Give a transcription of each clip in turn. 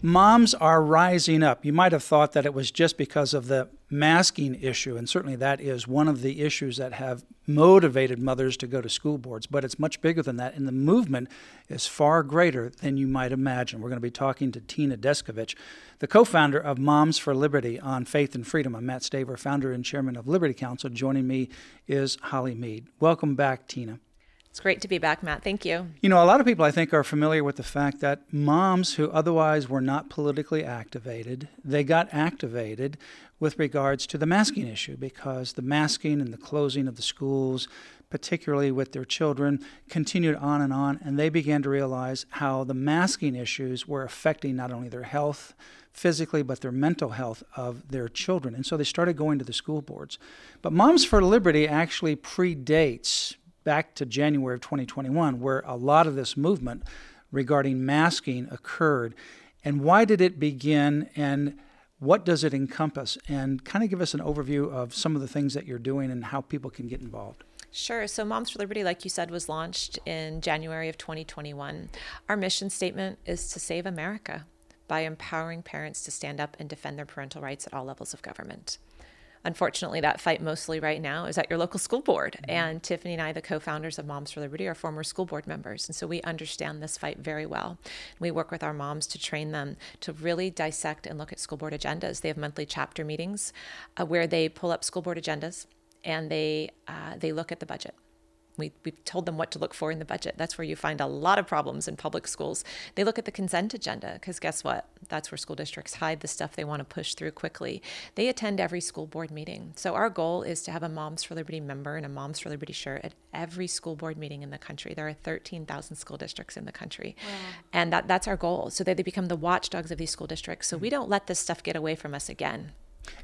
Moms are rising up. You might have thought that it was just because of the masking issue, and certainly that is one of the issues that have motivated mothers to go to school boards, but it's much bigger than that, and the movement is far greater than you might imagine. We're going to be talking to Tina Descovich, the co founder of Moms for Liberty on Faith and Freedom. I'm Matt Staver, founder and chairman of Liberty Counsel. Joining me is Holly Mead. Welcome back, Tina. It's great to be back, Matt. Thank you. You know, a lot of people I think are familiar with the fact that moms who otherwise were not politically activated, they got activated with regards to the masking issue because the masking and the closing of the schools, particularly with their children, continued on and on, and they began to realize how the masking issues were affecting not only their health physically, but their mental health of their children. And so they started going to the school boards. But Moms for Liberty actually predates back to January of 2021, where a lot of this movement regarding masking occurred. And why did it begin and what does it encompass? And kind of give us an overview of some of the things that you're doing and how people can get involved. Sure. So, Moms for Liberty, like you said, was launched in January of 2021. Our mission statement is to save America by empowering parents to stand up and defend their parental rights at all levels of government unfortunately, that fight mostly right now is at your local school board. Mm-hmm. And Tiffany and I, the co founders of Moms for Liberty, are former school board members. And so we understand this fight very well. We work with our moms to train them to really dissect and look at school board agendas. They have monthly chapter meetings uh, where they pull up school board agendas and they, uh, they look at the budget we, we've told them what to look for in the budget. That's where you find a lot of problems in public schools. They look at the consent agenda because guess what? That's where school districts hide the stuff they want to push through quickly. They attend every school board meeting. So our goal is to have a Moms for Liberty member and a Moms for Liberty shirt at every school board meeting in the country. There are 13,000 school districts in the country. Wow. And that, that's our goal. So that they become the watchdogs of these school districts. So hmm. we don't let this stuff get away from us again.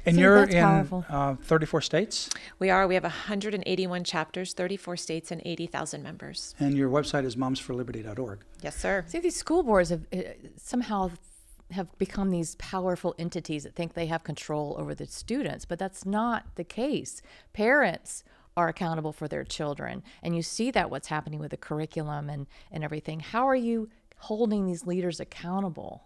And See, you're in uh, 34 states? We are. We have 181 chapters, 34 states, and 80,000 members. And your website is momsforliberty.org. Yes, sir. See, these school boards have uh, somehow have become these powerful entities that think they have control over the students, but that's not the case. Parents are accountable for their children, and you see that what's happening with the curriculum and, and everything. How are you holding these leaders accountable?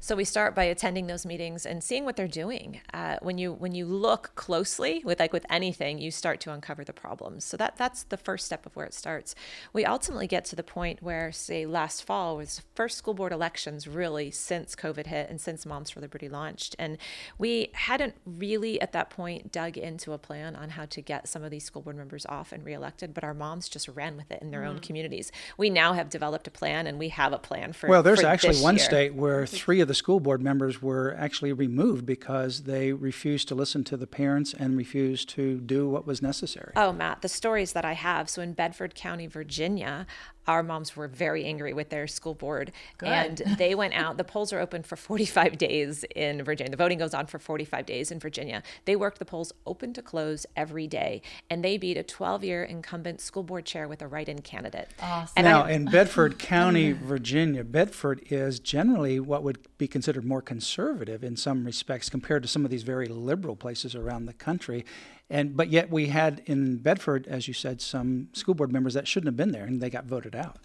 So we start by attending those meetings and seeing what they're doing. Uh, when you when you look closely with like with anything, you start to uncover the problems. So that that's the first step of where it starts. We ultimately get to the point where, say, last fall was the first school board elections really since COVID hit and since Moms for Liberty launched, and we hadn't really at that point dug into a plan on how to get some of these school board members off and reelected. But our moms just ran with it in their mm. own communities. We now have developed a plan, and we have a plan for. Well, there's for actually one year. state where three of the school board members were actually removed because they refused to listen to the parents and refused to do what was necessary. Oh, Matt, the stories that I have. So in Bedford County, Virginia, our moms were very angry with their school board Good. and they went out the polls are open for 45 days in virginia. The voting goes on for 45 days in virginia. They worked the polls open to close every day and they beat a 12-year incumbent school board chair with a write-in candidate. Awesome. and now I, in bedford county virginia bedford is generally what would be considered more conservative in some respects compared to some of these very liberal places around the country and but yet we had in Bedford, as you said, some school board members that shouldn't have been there, and they got voted out.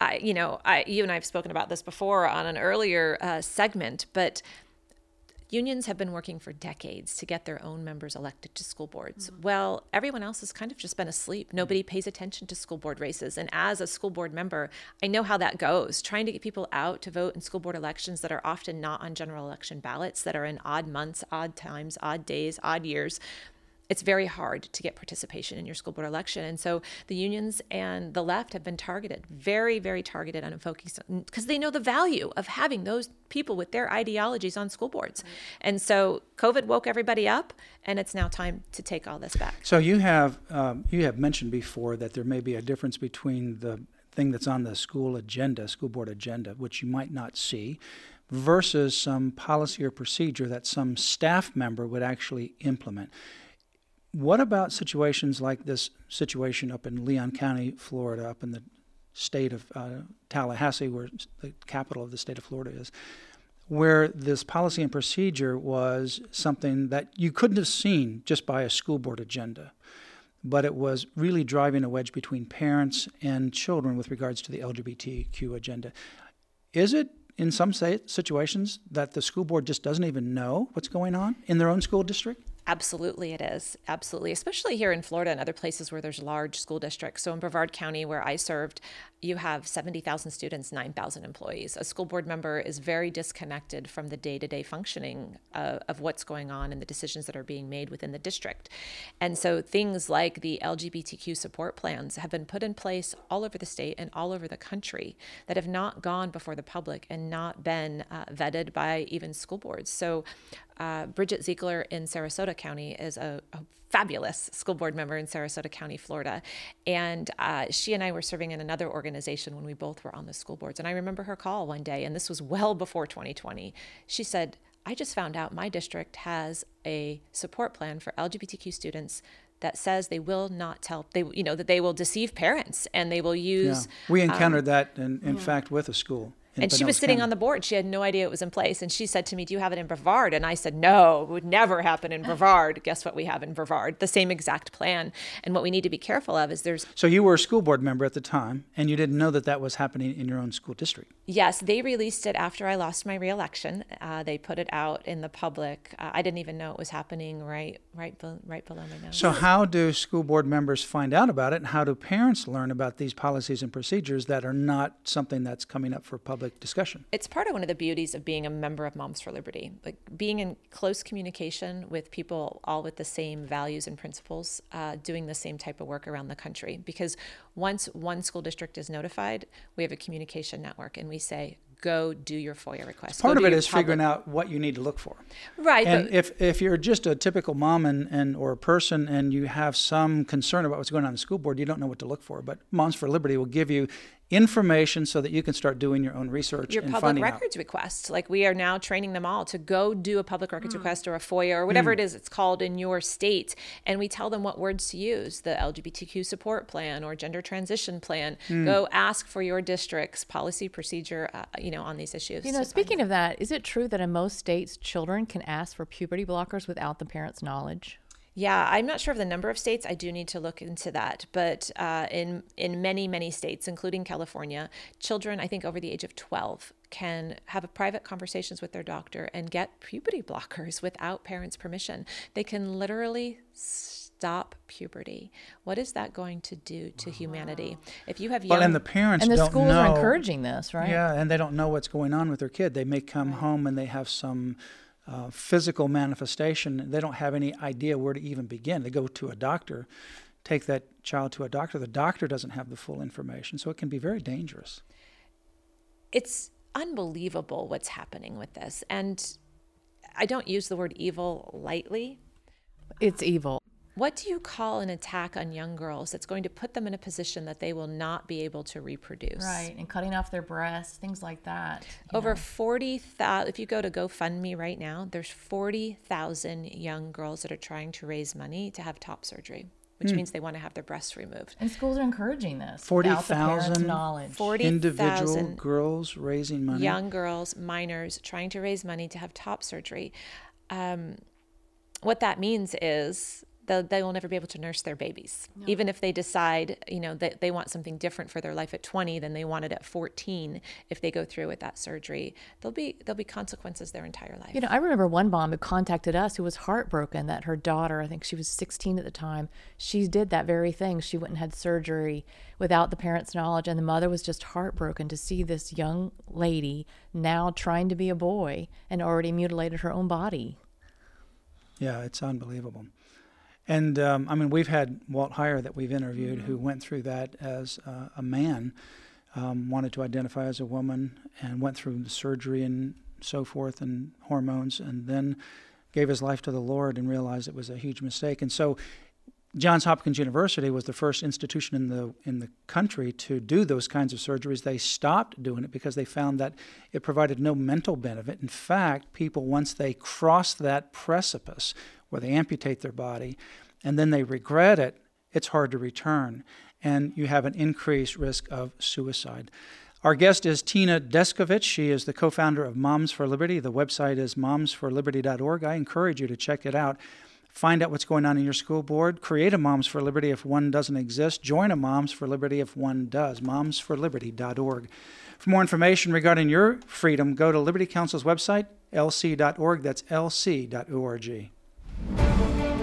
I, you know, I, you and I have spoken about this before on an earlier uh, segment, but unions have been working for decades to get their own members elected to school boards. Mm-hmm. Well, everyone else has kind of just been asleep. Nobody pays attention to school board races. And as a school board member, I know how that goes. Trying to get people out to vote in school board elections that are often not on general election ballots, that are in odd months, odd times, odd days, odd years it's very hard to get participation in your school board election. And so the unions and the left have been targeted, very, very targeted on focusing because they know the value of having those people with their ideologies on school boards. And so COVID woke everybody up, and it's now time to take all this back. So you have um, you have mentioned before that there may be a difference between the thing that's on the school agenda, school board agenda, which you might not see, versus some policy or procedure that some staff member would actually implement. What about situations like this situation up in Leon County, Florida, up in the state of uh, Tallahassee, where the capital of the state of Florida is, where this policy and procedure was something that you couldn't have seen just by a school board agenda, but it was really driving a wedge between parents and children with regards to the LGBTQ agenda. Is it in some situations that the school board just doesn't even know what's going on in their own school district? Absolutely, it is. Absolutely. Especially here in Florida and other places where there's large school districts. So in Brevard County, where I served, you have 70,000 students, 9,000 employees. A school board member is very disconnected from the day to day functioning uh, of what's going on and the decisions that are being made within the district. And so things like the LGBTQ support plans have been put in place all over the state and all over the country that have not gone before the public and not been uh, vetted by even school boards. So uh, Bridget Ziegler in Sarasota County is a, a, fabulous school board member in Sarasota County, Florida. And uh, she and I were serving in another organization when we both were on the school boards. And I remember her call one day, and this was well before 2020. She said, I just found out my district has a support plan for LGBTQ students that says they will not tell they you know that they will deceive parents and they will use yeah. we encountered um, that in, in yeah. fact with a school and she was sitting on the board. She had no idea it was in place. And she said to me, Do you have it in Brevard? And I said, No, it would never happen in Brevard. Guess what we have in Brevard? The same exact plan. And what we need to be careful of is there's. So you were a school board member at the time, and you didn't know that that was happening in your own school district? Yes, they released it after I lost my reelection. Uh, they put it out in the public. Uh, I didn't even know it was happening right, right, be- right below my nose. So, how do school board members find out about it, and how do parents learn about these policies and procedures that are not something that's coming up for public discussion? It's part of one of the beauties of being a member of Moms for Liberty, like being in close communication with people all with the same values and principles, uh, doing the same type of work around the country. Because once one school district is notified, we have a communication network, and we say, go do your FOIA request. Part of it is public. figuring out what you need to look for. Right. And if, if you're just a typical mom and, and or a person and you have some concern about what's going on in the school board, you don't know what to look for. But Moms for Liberty will give you information so that you can start doing your own research your public records out. requests like we are now training them all to go do a public records mm. request or a foia or whatever mm. it is it's called in your state and we tell them what words to use the lgbtq support plan or gender transition plan mm. go ask for your district's policy procedure uh, you know on these issues you know speaking of that is it true that in most states children can ask for puberty blockers without the parents knowledge yeah, I'm not sure of the number of states. I do need to look into that. But uh, in in many many states, including California, children I think over the age of 12 can have a private conversations with their doctor and get puberty blockers without parents' permission. They can literally stop puberty. What is that going to do to humanity? If you have young, well, and the parents and the schools know, are encouraging this, right? Yeah, and they don't know what's going on with their kid. They may come right. home and they have some uh, physical manifestation, they don't have any idea where to even begin. They go to a doctor, take that child to a doctor. The doctor doesn't have the full information, so it can be very dangerous. It's unbelievable what's happening with this. And I don't use the word evil lightly. It's evil. What do you call an attack on young girls that's going to put them in a position that they will not be able to reproduce? Right, and cutting off their breasts, things like that. Over 40,000, if you go to GoFundMe right now, there's 40,000 young girls that are trying to raise money to have top surgery. Which hmm. means they want to have their breasts removed. And schools are encouraging this. 40,000 knowledge. 40, individual girls raising money. Young girls, minors, trying to raise money to have top surgery. Um, what that means is they will never be able to nurse their babies. No. Even if they decide, you know, that they want something different for their life at 20 than they wanted at 14, if they go through with that surgery, there'll be there'll be consequences their entire life. You know, I remember one mom who contacted us who was heartbroken that her daughter, I think she was 16 at the time, she did that very thing. She went and had surgery without the parents' knowledge, and the mother was just heartbroken to see this young lady now trying to be a boy and already mutilated her own body. Yeah, it's unbelievable. And um, I mean, we've had Walt Heyer that we've interviewed mm-hmm. who went through that as uh, a man, um, wanted to identify as a woman, and went through the surgery and so forth and hormones, and then gave his life to the Lord and realized it was a huge mistake. And so Johns Hopkins University was the first institution in the in the country to do those kinds of surgeries. They stopped doing it because they found that it provided no mental benefit. In fact, people once they cross that precipice where they amputate their body and then they regret it, it's hard to return and you have an increased risk of suicide. Our guest is Tina Descovich. She is the co founder of Moms for Liberty. The website is momsforliberty.org. I encourage you to check it out. Find out what's going on in your school board. Create a Moms for Liberty if one doesn't exist. Join a Moms for Liberty if one does. Momsforliberty.org. For more information regarding your freedom, go to Liberty Counsel's website, lc.org. That's lc.org.